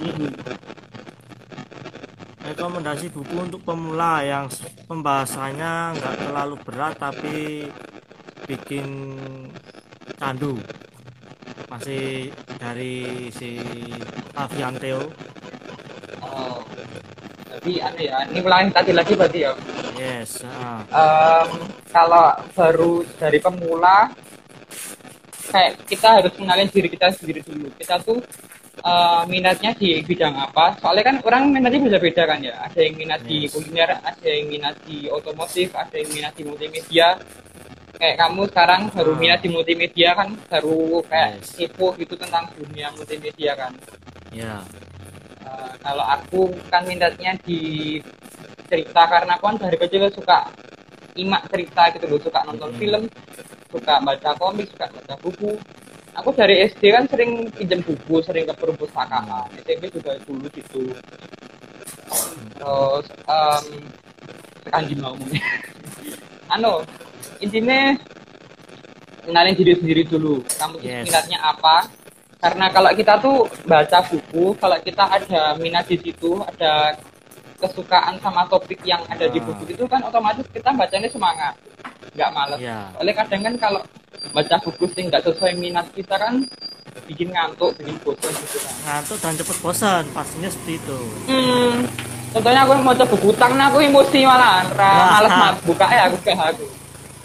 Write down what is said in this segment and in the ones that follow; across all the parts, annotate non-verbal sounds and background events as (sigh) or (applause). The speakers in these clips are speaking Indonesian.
Mhm. rekomendasi buku untuk pemula yang pembahasannya nggak terlalu berat tapi bikin candu masih dari si Avian Theo Oh. Tapi aneh ya, ini ulangi tadi lagi berarti ya. yes ah. Em, kalau baru dari pemula kayak kita harus mengenalin diri kita sendiri dulu kita tuh eh, minatnya di bidang apa soalnya kan orang minatnya beda-beda kan ya ada yang minat di Yes. kuliner ada yang minat di otomotif ada yang minat di multimedia kayak kamu sekarang baru Ah. minat di multimedia kan baru kayak Yes. kepo gitu tentang dunia multimedia kan ya Eh, kalau aku kan minatnya di cerita karena aku kan dari kecil suka imak cerita gitu loh suka nonton Hmm. film suka baca komik suka baca buku aku dari SD kan sering pinjam buku sering ke perpustakaan. SMP juga dulu gitu. Terus um, kanji mau anu intinya kenalin diri sendiri dulu. Kamu Yes. minatnya apa? Karena kalau kita tuh baca buku kalau kita ada minat di situ ada kesukaan sama topik yang ada di Ah. buku itu kan otomatis kita bacanya semangat. Nggak males. Ya oleh kadang kan kalau baca buku sih nggak sesuai minat kita kan bikin ngantuk bikin bosan gitu kan. Ngantuk dan cepet bosan pastinya seperti itu. Hmm, contohnya aku mau coba buku utang nah aku emosi malah males mat buka ya aku kayak aku.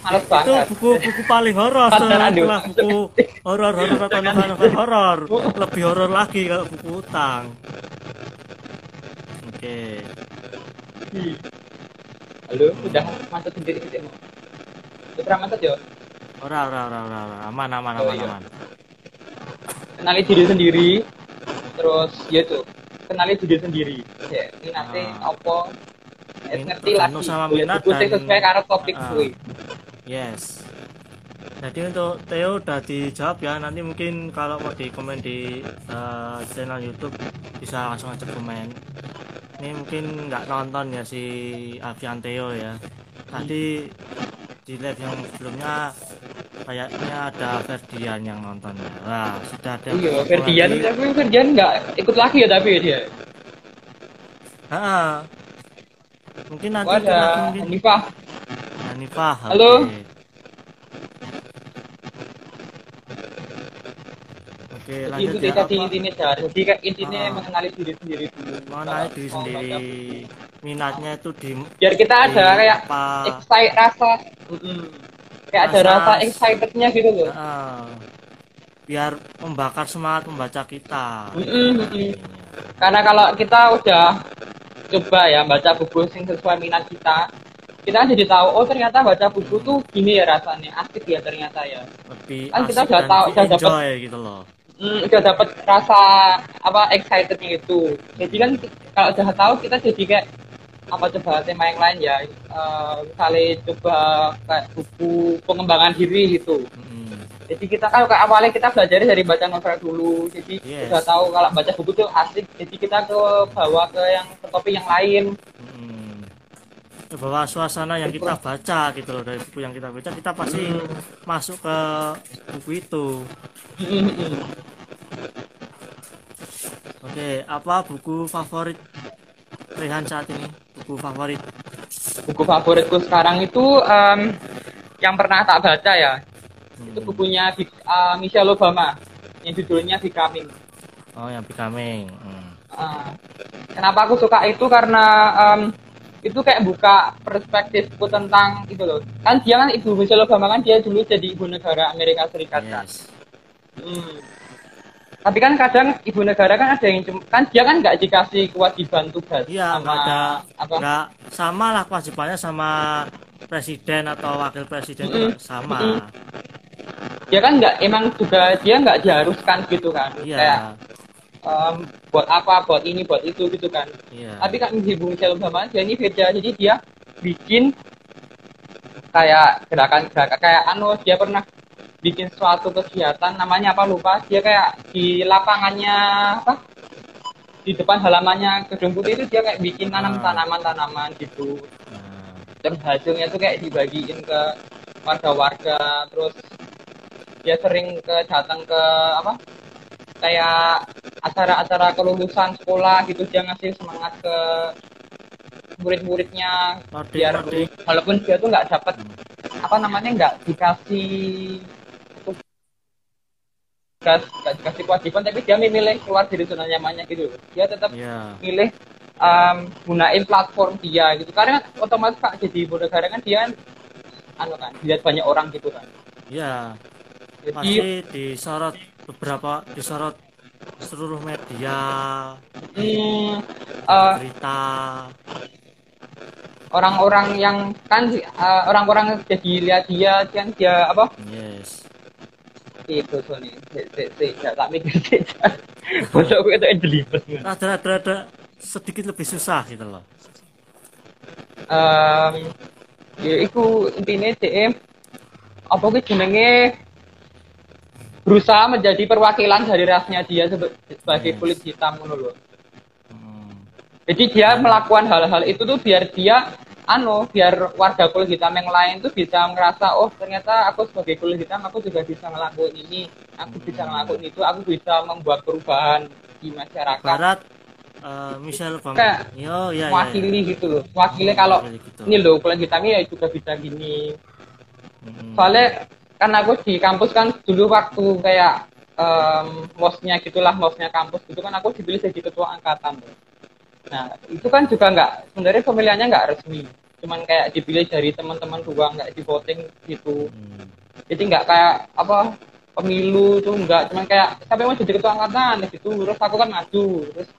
Males itu banget. buku-buku paling horor setelah buku horor horor atau novel horor lebih horor lagi kalau buku utang oke. Hmm. halo udah masuk sendiri mau udah pernah masuk ya ora ora ora ora aman aman Oh, aman iya. aman. Kenali diri sendiri terus ya tuh kenali diri sendiri. Ya ini nanti Ah. apa? Eh, Min- ngerti lagi sama minat dan- sesuai karo topik kuwi. Yes. Jadi untuk Theo udah dijawab ya nanti mungkin kalau mau di komen di eh, channel YouTube bisa langsung aja komen. Ini mungkin nggak nonton ya si Avian Theo ya. Tadi di live yang sebelumnya kayaknya ada Ferdian yang nonton ya wah sudah ada iya Ferdian lagi. tapi Ferdian nggak ikut lagi ya tapi dia Ah, mungkin nanti oh, ada mungkin Hanifah Hanifah Halo. oke. Lanjut itu ya. tadi intinya Jar. jadi kayak intinya Ah. mengenali diri sendiri dulu mengenali diri sendiri minatnya itu di biar kita ada kayak apa excite rasa. Kayak ada Rasa- excitednya gitu loh. Ah, biar membakar semangat membaca kita. Mm-mm, mm-mm. karena kalau kita udah coba ya baca buku yang sesuai minat kita kita kan jadi tahu oh ternyata baca buku tuh gini ya rasanya asik ya ternyata ya. Lebih Kan kita udah tahu, udah enjoy gitu loh. Hmm, udah dapat rasa apa excitednya itu. Jadi kan kalau udah tahu kita jadi kayak apa coba tema yang lain ya misalnya coba kayak buku pengembangan diri gitu Mm-mm. jadi kita kan kayak awalnya kita belajar dari baca novel dulu jadi Yes. udah tahu kalau baca buku tuh asik jadi kita ke bawa ke yang ke topik yang lain Mm-mm. bahwa suasana yang kita baca gitu loh dari buku yang kita baca kita pasti masuk ke buku itu oke apa buku favorit Rehan saat ini buku favorit. Buku favoritku sekarang itu em, yang pernah tak baca ya. Itu Hmm. bukunya Bi- eh, Michelle Obama yang judulnya Becoming oh yang becoming Hmm. Ah, kenapa aku suka itu? Karena em, itu kayak buka perspektifku tentang itu loh. Kan dia kan ibu Michelle Obama kan dia dulu jadi ibu negara Amerika Serikat kan? Yes. Hmm. Tapi kan kadang ibu negara kan ada yang kan dia kan nggak dikasih kewajiban tugas iya sama nggak ada. apa? Nggak sama lah kewajibannya sama presiden atau wakil presiden Mm-mm. juga sama. Mm-mm. dia kan nggak emang juga dia nggak diharuskan gitu kan. Iya. Kayak em, buat apa buat ini buat itu gitu kan. Iya. Tapi kan ibu Michelle Obama dia ini beda. Jadi dia bikin kayak gerakan-gerakan kayak anu dia pernah bikin suatu kegiatan namanya apa lupa dia kayak di lapangannya apa di depan halamannya gedung putih itu dia kayak bikin tanam Ah. tanaman-tanaman gitu. Nah, terus hasilnya tuh kayak dibagiin ke warga-warga terus dia sering ke datang ke apa kayak acara-acara kelulusan sekolah gitu dia ngasih semangat ke murid-muridnya biar walaupun dia tuh nggak dapat apa namanya nggak dikasih tugas nggak dikasih kewajiban tapi dia memilih keluar dari zona nyamannya gitu dia tetap ya milih um, gunain platform dia gitu. Karena otomatis kak jadi ibu negara kan dia anu kan dilihat banyak orang gitu kan. Ya jadi pasti disorot beberapa disorot seluruh media hmm, uh, berita. orang-orang yang kan uh, orang-orang jadi lihat dia kan dia apa? Yes itu Sony. Si si si ya, tak mikir sih bosok gue itu jelibet sedikit lebih susah gitu loh. Um, ya iku intinya DM apa sih jenenge? Berusaha menjadi perwakilan dari rasnya dia sebagai kulit hitam ngono loh. Hmm. Jadi dia melakukan hal-hal itu tuh biar dia anu biar warga kulit hitam yang lain tuh bisa ngerasa oh ternyata aku sebagai kulit hitam aku juga bisa ngelakuin ini aku bisa ngelakuin itu aku bisa membuat perubahan di masyarakat barat Michelle Obama Kayak yo ya ya, wakili gitu loh wakilnya kalau Wakili gitu. ini loh kulit hitamnya ya juga bisa gini Hmm. soalnya kan aku di kampus kan dulu waktu kayak em, mosnya gitulah mosnya kampus gitu kan aku dipilih jadi ketua angkatan tuh. Nah itu kan juga nggak sebenarnya pemilihannya nggak resmi. Cuman kayak dipilih dari teman-teman doang nggak di voting gitu. Hmm. jadi nggak kayak apa pemilu tuh nggak. Cuman kayak siapa yang mau jadi ketua angkatan gitu. Terus aku kan maju terus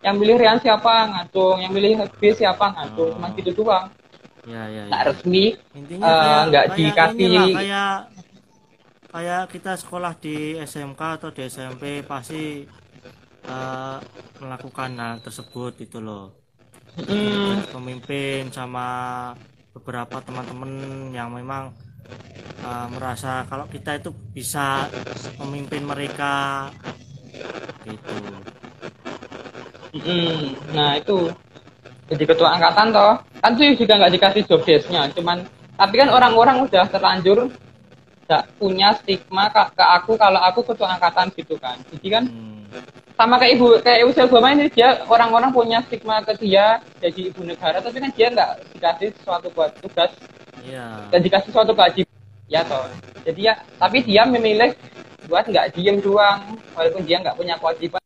yang milih Rian siapa? Ngacung yang milih B siapa? Ngacung Oh. cuman gitu doang. Ya ya, nggak ya. resmi. Intinya Eh, nggak kayak dikasih- kayak kayak kita sekolah di SMK atau di SMP pasti eh, melakukan hal tersebut itu loh. Hmm, pemimpin sama beberapa teman-teman yang memang eh, merasa kalau kita itu bisa memimpin mereka gitu. Mm, nah itu jadi ketua angkatan toh. Kan tuh juga nggak dikasih job desk-nya cuman tapi kan orang-orang udah terlanjur nggak punya stigma ke, ke aku kalau aku ketua angkatan gitu kan. Jadi kan Hmm, sama kayak ibu kayak ibu Obama ini dia orang-orang punya stigma ke dia jadi ibu negara tapi kan dia nggak dikasih suatu buat tugas. Iya. Dan dikasih suatu kewajiban ya toh. Jadi ya tapi dia memilih buat nggak diem doang walaupun dia nggak punya kewajiban.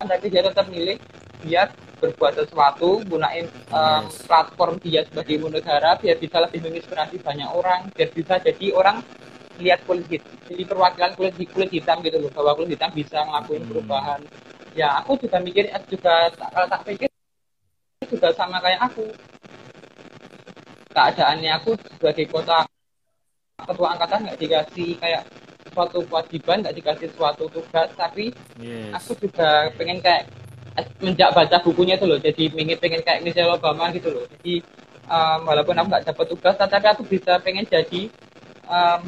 Tapi dia tetap milih dia berbuat sesuatu gunain um, Yes. platform dia sebagai ibu negara biar bisa lebih menginspirasi banyak orang biar bisa jadi orang lihat kulit hitam jadi perwakilan kulit kulit hitam gitu loh bahwa kulit hitam bisa ngelakuin Hmm. perubahan. Ya aku juga mikir juga kalau tak pikir juga sama kayak aku. Keadaannya aku sebagai kota ketua angkatan nggak dikasih kayak suatu kewajiban nggak dikasih suatu tugas tapi yes. aku juga pengen kayak menjak baca bukunya itu loh jadi pengen pengen kayak Michelle Obama gitu loh. Jadi um, walaupun aku nggak dapat tugas tapi aku bisa pengen jadi um,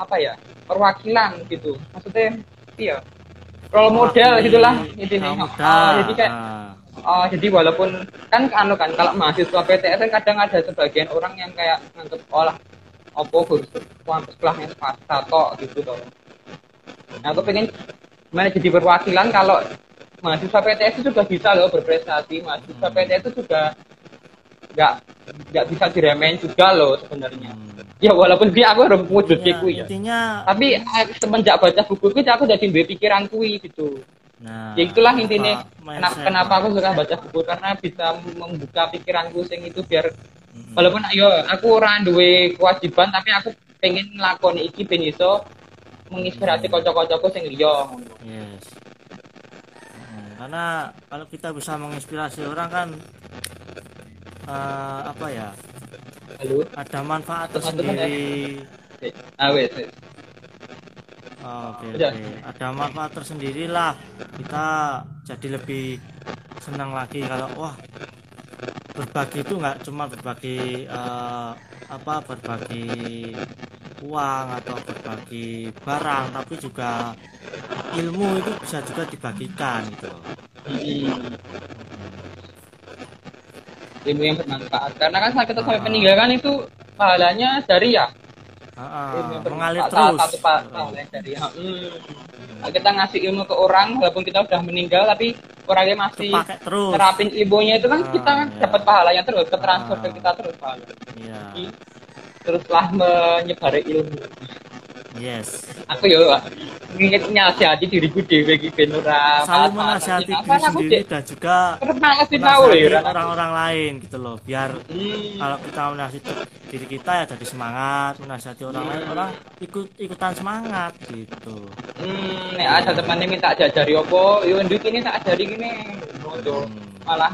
apa ya perwakilan gitu maksudnya iya role model gitulah intinya muda. Oh, jadi kayak Oh, jadi walaupun kan anu kan kalau mahasiswa PTS kan kadang ada sebagian orang yang kayak nganggep olah opo harus sekolahnya swasta tok gitu toh. Nah, aku pengen gimana jadi perwakilan kalau mahasiswa PTS itu juga bisa loh berprestasi. Mahasiswa Hmm. PTS itu juga nggak nggak bisa diremehin juga loh sebenarnya. hmm. Ya walaupun dia aku harus wujud kuwi ya. intinya Tapi eh, semenjak baca buku itu aku jadi duwe pikiran kuwi gitu. nah ya itulah intinya apa kenapa, kenapa aku suka baca buku karena bisa membuka pikiranku sing itu biar Mm-mm. walaupun ayo aku orang duwe kewajiban tapi aku pengen ngelakoni iki ben iso menginspirasi kocok-kocokku sing liya Yes. Hmm, karena kalau kita bisa menginspirasi orang kan eh, apa ya halo ada manfaat tersendiri. ah wes wes. Oh, Oke. Ada manfaat tersendiri lah. Kita jadi lebih senang lagi kalau wah berbagi itu nggak cuma berbagi eh, apa berbagi uang atau berbagi barang tapi juga ilmu itu bisa juga dibagikan gitu. Hmm. Ilmu yang bermanfaat karena kan saat kita sampai peninggalan itu pahalanya dari ya mengalir terus satu pa- pahala yang dari ya. Hmm. Kita ngasih ilmu ke orang walaupun kita udah meninggal tapi orangnya masih Kepakai terus. terapin ilmunya itu kan kita kan dapat pahalanya terus ke transfer ke Ah. kita terus pahala Iya. teruslah menyebari ilmu Yes. aku nginget nyasihati diriku dewe iki ben ora patah. menasihati diri sendiri dan juga ya orang-orang lain gitu loh. Biar Hmm. kalau kita menasihati diri kita ya jadi semangat, menasihati orang lain Hmm. orang ikut ikutan semangat gitu. Hmm, nek ada temannya minta jajari opo, yo nduk ini tak ajari gini. Hmm. Malah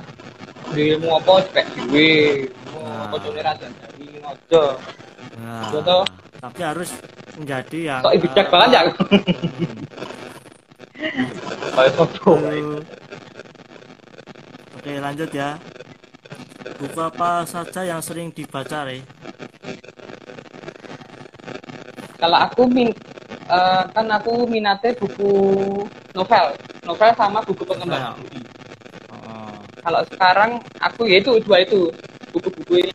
ilmu apa cepet dhewe. Nah. Oh, kocone ra jajari ngojo. Nah. Tapi harus menjadi yang Kok bijak eh, banget ya. Lalu- Oke lanjut ya. Buku apa saja yang sering dibaca, Re? Kalau aku min eh, kan aku minatnya buku novel, novel sama buku diri. Oh, Kalau sekarang aku ya itu dua itu buku-buku ini.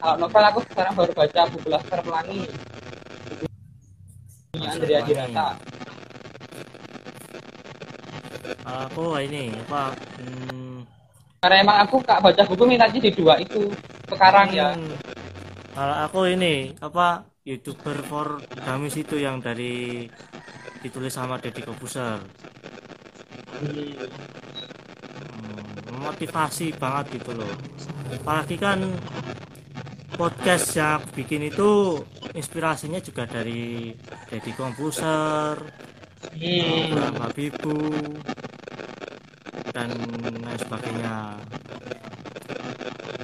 Kalau novel aku sekarang baru baca buku Laskar Pelangi. Bukunya Andrea. Dirata. kalau aku ini apa? Hmm, Karena emang aku kak baca buku mintanya di dua itu sekarang ya. hmm, Kalau aku ini apa? Youtuber for Gamis itu yang dari ditulis sama Deddy Kobuser. Hmm, memotivasi banget gitu loh apalagi kan podcast yang aku bikin itu inspirasinya juga dari Deddy Kompuser Hmm. Habibu dan lain sebagainya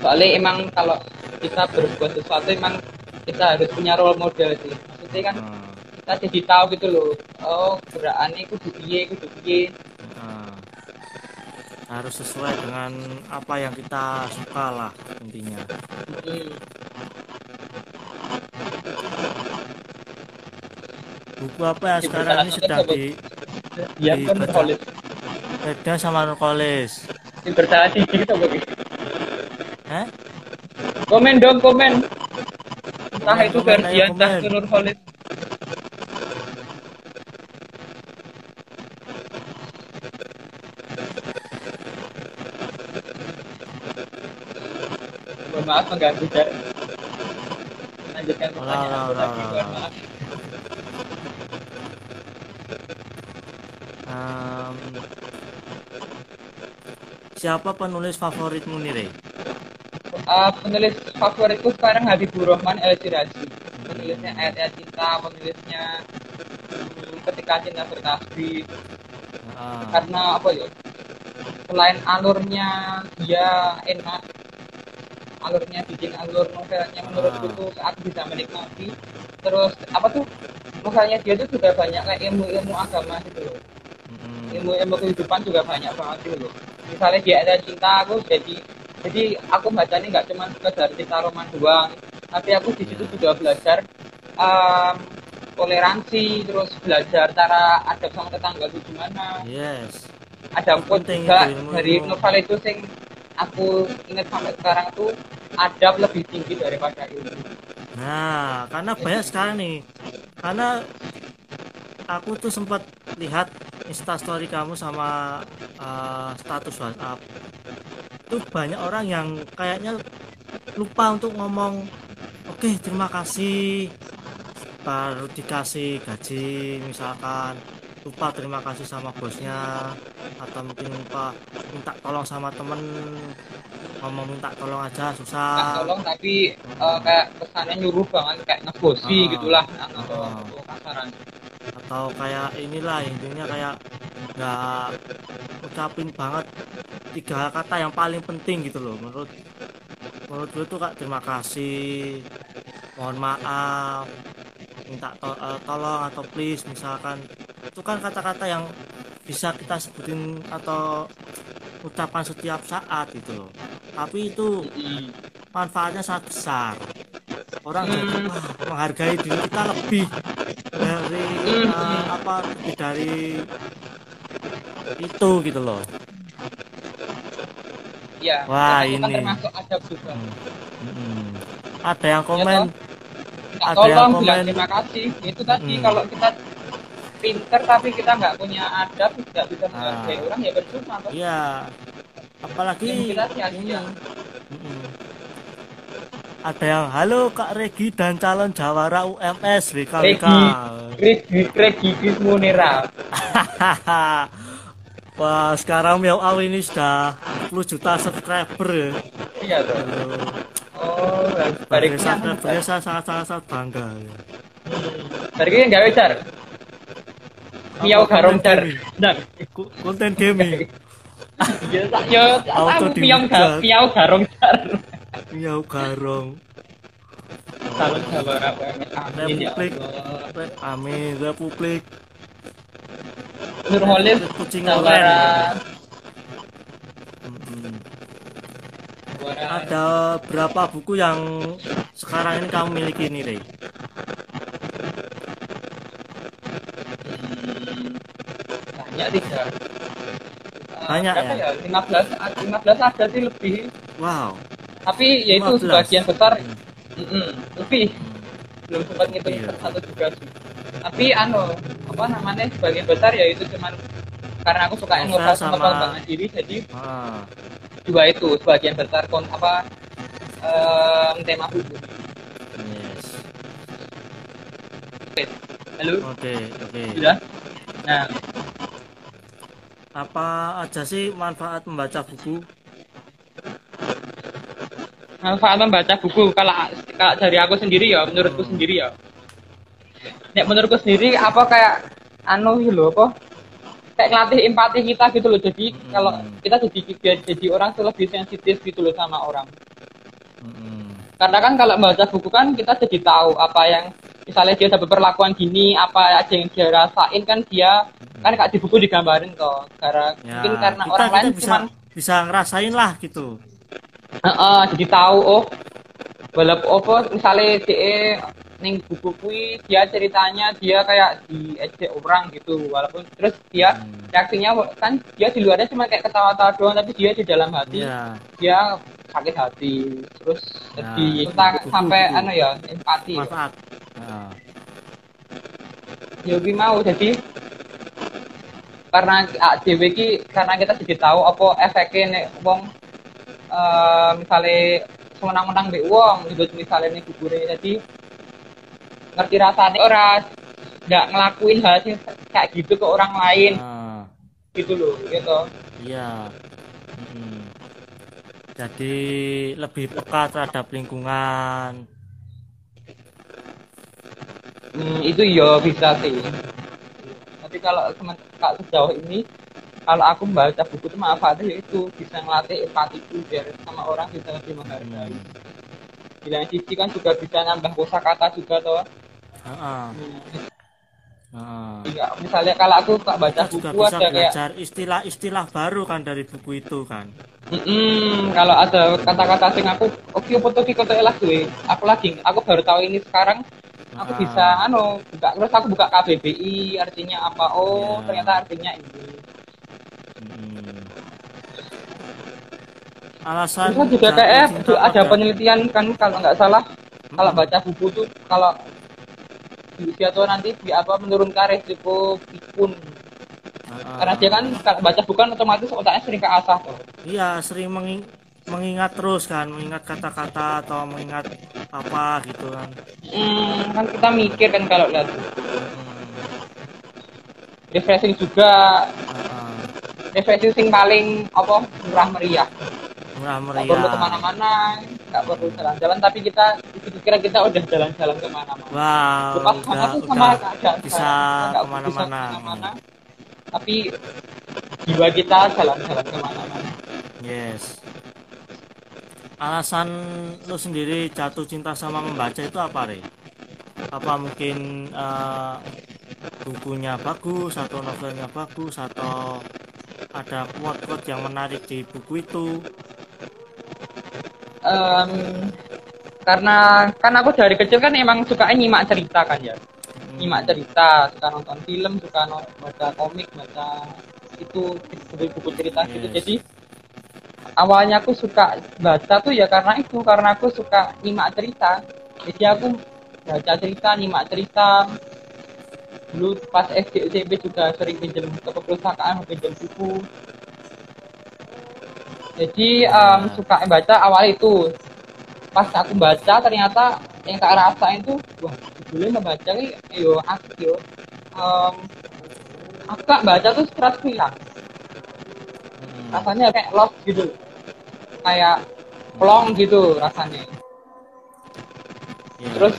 Soalnya emang kalau kita berbuat sesuatu emang kita harus punya role model sih. Maksudnya kan nah, kita jadi tahu gitu loh. Oh gerakannya kudu piye, kudu piye. Harus sesuai dengan apa yang kita suka lah intinya. Buku apa yang Di sekarang ini sedang di Di kan beda sama Nukolis tinggi gitu eh Komen dong komen. Entah itu versi entah itu Nurholis. Mohon maaf mengganggu Jar. Lanjutkan pertanyaan lagi, mohon maaf. Em, siapa penulis favoritmu nih Rey? Uh, penulis favoritku sekarang Habibur Rahman El Sirazi. Penulisnya ayat-ayat cinta, penulisnya hmm, ketika cinta bertasbih. Ah, Karena apa ya? Selain alurnya dia enak, alurnya bikin alur novelnya menurutku Ah. tuh aku bisa menikmati. Terus apa tuh? Novelnya dia tuh juga banyak kayak ilmu-ilmu agama gitu loh. mm-mm. ilmu-ilmu kehidupan juga banyak banget gitu loh. Misalnya di ada cinta aku jadi jadi aku bacanya nggak cuma sekedar cinta roman doang, tapi aku di situ juga belajar em, toleransi, terus belajar cara adab sama tetangga itu gimana. Yes. Ada pun juga itu dari novel itu sing aku ingat sampai sekarang tuh adab lebih tinggi daripada ilmu. Nah, karena banyak sekarang nih. Karena aku tuh sempat lihat instastory kamu sama uh, status WhatsApp. Tuh banyak orang yang kayaknya lupa untuk ngomong oke terima kasih baru dikasih gaji misalkan lupa terima kasih sama bosnya atau mungkin lupa minta tolong sama temen ngomong minta tolong aja susah tolong tapi eh, kayak kesannya nyuruh banget kayak ngebosi Ah. gitulah nah, Ah. atau kasaran. atau kayak inilah intinya kayak nggak ucapin banget tiga kata yang paling penting gitu loh menurut menurut gue tuh kak terima kasih mohon maaf minta to- eh, tolong atau please misalkan itu kan kata-kata yang bisa kita sebutin atau ucapan setiap saat gitu loh tapi itu manfaatnya sangat besar orang jadi Hmm. wah, menghargai diri kita lebih dari Hmm. eh, apa lebih dari itu gitu loh Iya. Wah, itu ini. termasuk adab juga. Hmm. Mm-mm. ada yang komen Nggak Ada yang tolong bilang komen. terima kasih. Itu tadi Hmm. kalau kita pinter tapi kita nggak punya adab nggak bisa menghargai Ah. orang ya percuma iya. Apalagi Yang kita sia-sia. Ada yang halo Kak Regi dan calon jawara UMS WKWK Regi Regi Regi Krismunira (laughs) Wah sekarang Miao Aw ini sudah 10 juta subscriber. Ya. iya tuh oh baliknya subscribernya saya sangat-sangat bangga ya. baliknya nggak wecar Miau Apa garong nah Ku- Konten gaming. Ya tak yo Auto aku piau dihujat. ga- piau garong car Miao Garong UMS amin ya Republik. Amin Republik Nurholis Kucing jawara Ada berapa buku yang sekarang ini kamu miliki nih Rey? Banyak tiga Banyak ya? ya 15 15 ada sih lebih Wow tapi ya itu 15. sebagian besar Hmm. mm-mm, lebih belum sempat ngitung Iya. satu juga sih tapi anu apa namanya sebagian besar ya itu cuman karena aku suka inovasi sama pengembangan diri jadi Ah, dua itu sebagian besar kon apa em, tema buku yes. Oke. halo Oke, oke. sudah nah Apa aja sih manfaat membaca buku? manfaat membaca buku kalau kalau dari aku sendiri ya menurutku Hmm. sendiri ya Nek menurutku sendiri apa kayak anu loh apa kayak ngelatih empati kita gitu loh jadi Hmm. kalau kita jadi jadi, jadi orang tuh lebih sensitif gitu loh sama orang Mm-mm. karena kan kalau membaca buku kan kita jadi tahu apa yang misalnya dia dapat perlakuan gini apa aja yang dia rasain kan dia kan kayak di buku digambarin toh karena Ya, mungkin karena kita, orang kita lain bisa cuman bisa ngerasain lah gitu. Heeh, jadi tahu oh walaupun apa misalnya dia ning buku kui dia ceritanya dia kayak diejek orang gitu walaupun terus dia Hmm. reaksinya kan dia di luarnya cuma kayak ketawa-tawa doang tapi dia di dalam hati Iya, dia sakit hati terus Nah, sedih entah buku- sampai anu ya empati ya. manfaat. Kuwi mau jadi karena ah, dhewe iki karena kita jadi tahu apa efeknya nek wong eh misalnya semenang-menang mbek wong gitu misalnya nih gugure jadi ngerti rasanya ora nggak ngelakuin hal sing kayak gitu ke orang lain nah, gitu loh gitu iya. Mm-mm. Jadi lebih peka terhadap lingkungan. Hmm, itu ya bisa sih tapi kalau semen- kalau sejauh ini kalau aku membaca buku itu manfaatnya yaitu bisa ngelatih empatiku biar sama orang bisa lebih menghargai Hmm. di lain sisi kan juga bisa nambah kosakata juga toh Hmm, heeh. Iya, misalnya kalau aku tak baca Kita juga buku bisa ada kayak belajar istilah-istilah baru kan dari buku itu kan. Mm-mm, kalau ada kata-kata sing aku oke foto ki koto elas gue aku lagi aku baru tahu ini sekarang aku Ah. bisa anu buka terus aku buka KBBI artinya apa oh Iya. ternyata artinya ini Mm. Alasan terus juga kayak ada penelitian kan kalau nggak salah kalau Mm. baca buku tuh kalau tua nanti di apa menurunkan resiko pikun Heeh. karena dia kan baca buku kan otomatis otaknya sering keasah tuh Iya, sering menging- mengingat terus kan, mengingat kata-kata atau mengingat apa gitu kan. Hmm, kan kita mikir kan kalau lihat Hmm, refreshing juga heeh. refreshing sing paling apa murah meriah Murah nggak perlu meriah. ke mana-mana nggak perlu jalan-jalan tapi kita pikiran kita udah jalan-jalan ke mana-mana Wow, lepas udah, sama udah bisa ke mana-mana. ke mana-mana tapi jiwa kita jalan-jalan ke mana-mana Yes. Alasan lu sendiri jatuh cinta sama membaca itu apa, Re? Apa mungkin eh, bukunya bagus atau novelnya bagus atau ada quote-quote yang menarik di buku itu? Em, karena kan aku dari kecil kan emang suka nyimak cerita kan ya. Hmm, nyimak cerita suka nonton film suka no- baca komik baca itu buku-buku cerita gitu. Yes. jadi awalnya aku suka baca tuh ya karena itu karena aku suka nyimak cerita. Jadi aku baca cerita nyimak cerita. Dulu pas SD SMP juga sering pinjam ke perpustakaan pinjam buku. Jadi Nah. suka baca awal itu pas aku baca ternyata yang tak rasain tuh wah sebelum membaca nih yo asik yo Em, aku gak baca tuh stres hilang Hmm. rasanya kayak lost gitu kayak plong gitu rasanya Iya. terus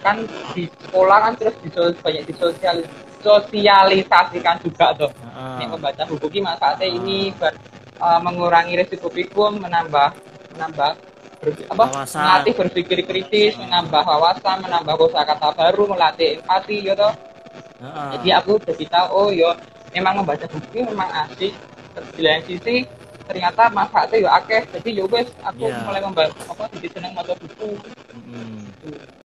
kan di sekolah kan terus disol- banyak disosialis sosialisasikan juga tuh Heeh. Nek membaca buku ini manfaatnya ini ber- eh, mengurangi resiko pikun menambah menambah apa Wawasan. melatih berpikir kritis menambah wawasan menambah kosakata baru melatih empati gitu Heeh. jadi aku jadi tahu oh yo memang membaca buku memang asik di lain sisi ternyata manfaatnya yo akeh jadi yo wes aku Iya. mulai membaca apa jadi seneng membaca buku Mm-mm.